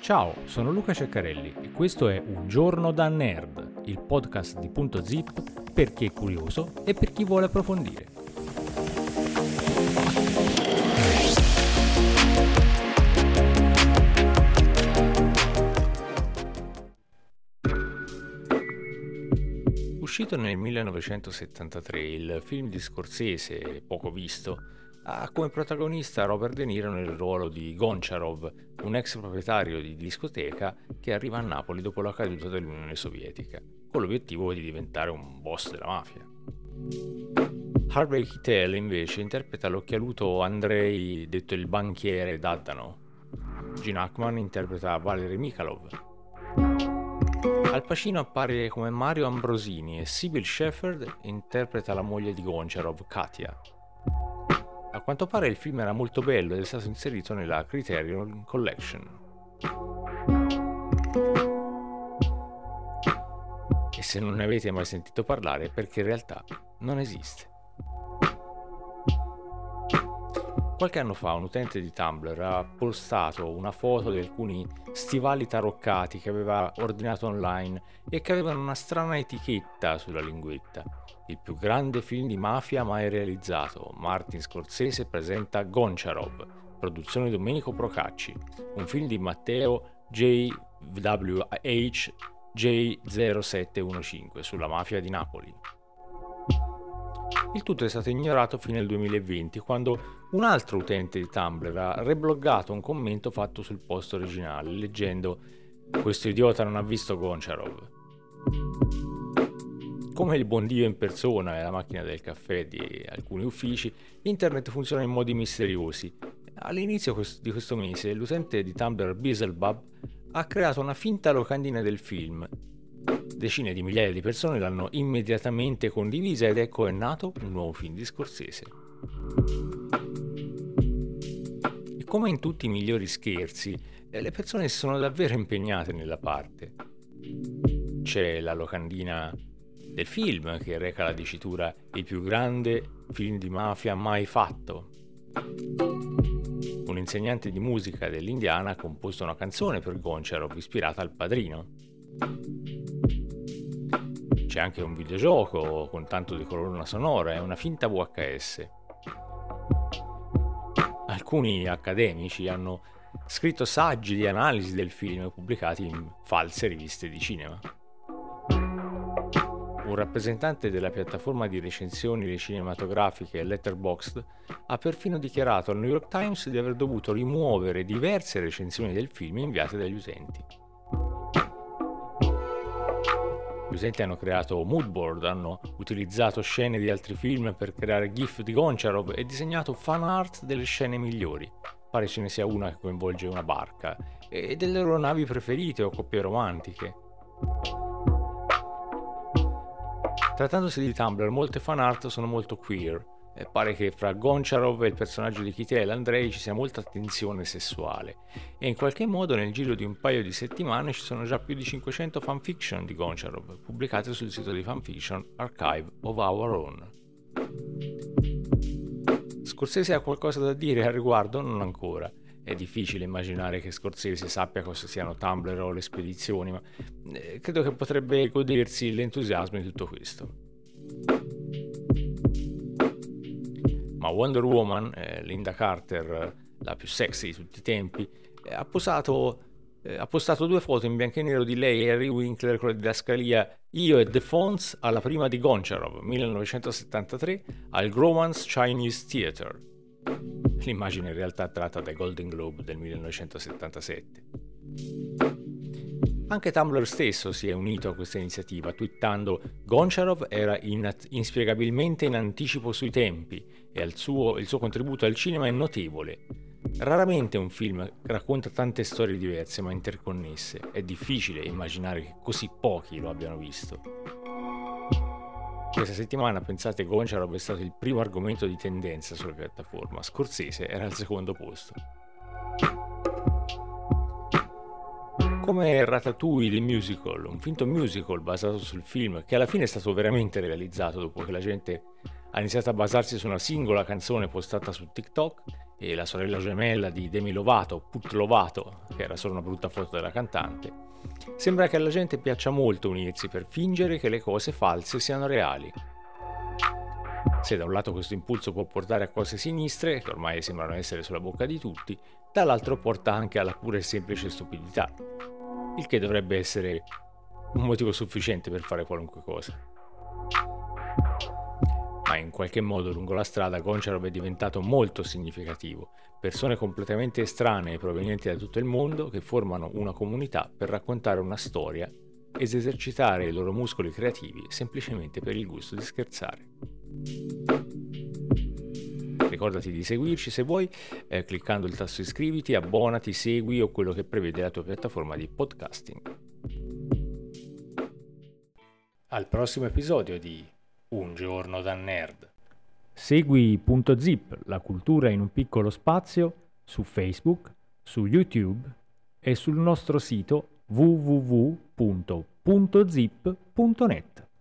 Ciao, sono Luca Ceccarelli e questo è Un giorno da nerd, il podcast di Punto Zip per chi è curioso e per chi vuole approfondire. Uscito nel 1973, il film di Scorsese, poco visto, ha come protagonista Robert De Niro nel ruolo di Goncharov, un ex proprietario di discoteca che arriva a Napoli dopo la caduta dell'Unione Sovietica, con l'obiettivo di diventare un boss della mafia. Harvey Keitel invece interpreta l'occhialuto Andrei, detto il banchiere Daddano. Gene Hackman interpreta Valery Mikhalov. Al Pacino appare come Mario Ambrosini e Sybil Shepherd interpreta la moglie di Goncharov, Katia. Quanto pare il film era molto bello ed è stato inserito nella Criterion Collection. E se non ne avete mai sentito parlare perché in realtà non esiste. Qualche anno fa un utente di Tumblr ha postato una foto di alcuni stivali taroccati che aveva ordinato online e che avevano una strana etichetta sulla linguetta. Il più grande film di mafia mai realizzato, Martin Scorsese presenta Goncharov, produzione Domenico Procacci, un film di Matteo JWH J0715 sulla mafia di Napoli. Il tutto è stato ignorato fino al 2020, quando un altro utente di Tumblr ha rebloggato un commento fatto sul post originale, leggendo Questo idiota non ha visto Goncharov. Come il buon Dio in persona e la macchina del caffè di alcuni uffici, internet funziona in modi misteriosi. All'inizio di questo mese l'utente di Tumblr Beelzebub ha creato una finta locandina del film Decine di migliaia di persone l'hanno immediatamente condivisa ed ecco è nato un nuovo film di Scorsese. E come in tutti i migliori scherzi, eh, le persone sono davvero impegnate nella parte. C'è la locandina del film che reca la dicitura il più grande film di mafia mai fatto. Un insegnante di musica dell'Indiana ha composto una canzone per Goncharov ispirata al padrino. C'è anche un videogioco con tanto di colonna sonora, è una finta VHS. Alcuni accademici hanno scritto saggi di analisi del film pubblicati in false riviste di cinema. Un rappresentante della piattaforma di recensioni cinematografiche Letterboxd ha perfino dichiarato al New York Times di aver dovuto rimuovere diverse recensioni del film inviate dagli utenti. Gli utenti hanno creato moodboard, hanno utilizzato scene di altri film per creare GIF di Goncharov e disegnato fan art delle scene migliori. Pare ce ne sia una che coinvolge una barca e delle loro navi preferite o coppie romantiche. Trattandosi di Tumblr, molte fan art sono molto queer, eh, pare che fra Goncharov e il personaggio di Kitel Andrei ci sia molta tensione sessuale e in qualche modo nel giro di un paio di settimane ci sono già più di 500 fanfiction di Goncharov pubblicate sul sito di fanfiction Archive of Our Own. Scorsese ha qualcosa da dire al riguardo? Non ancora. È difficile immaginare che Scorsese sappia cosa siano Tumblr o le spedizioni, ma eh, credo che potrebbe godersi l'entusiasmo di tutto questo. Ma Wonder Woman, eh, Linda Carter, la più sexy di tutti i tempi, eh, ha, posato, eh, ha postato due foto in bianco e nero di lei e Harry Winkler con la didascalia Io e The Fonts alla prima di Goncharov, 1973, al Gromans Chinese Theatre. L'immagine in realtà tratta dai Golden Globe del 1977. Anche Tumblr stesso si è unito a questa iniziativa, twittando Goncharov era in, inspiegabilmente in anticipo sui tempi e suo, il suo contributo al cinema è notevole. Raramente un film racconta tante storie diverse ma interconnesse, è difficile immaginare che così pochi lo abbiano visto. Questa settimana, pensate, Goncharov è stato il primo argomento di tendenza sulla piattaforma, Scorsese era al secondo posto. Come Ratatouille il musical, un finto musical basato sul film che alla fine è stato veramente realizzato dopo che la gente Ha iniziato a basarsi su una singola canzone postata su TikTok e la sorella gemella di Demi Lovato, Put Lovato, che era solo una brutta foto della cantante. Sembra che alla gente piaccia molto unirsi per fingere che le cose false siano reali. Se da un lato questo impulso può portare a cose sinistre, che ormai sembrano essere sulla bocca di tutti, dall'altro porta anche alla pura e semplice stupidità, il che dovrebbe essere un motivo sufficiente per fare qualunque cosa. Ma in qualche modo lungo la strada Goncharov è diventato molto significativo, persone completamente estranee provenienti da tutto il mondo che formano una comunità per raccontare una storia ed esercitare i loro muscoli creativi semplicemente per il gusto di scherzare. Ricordati di seguirci se vuoi, eh, cliccando il tasto iscriviti, abbonati, segui o quello che prevede la tua piattaforma di podcasting. Al prossimo episodio di Un giorno da nerd. Segui Punto Zip, la cultura in un piccolo spazio, su Facebook, su YouTube e sul nostro sito www.puntozip.net.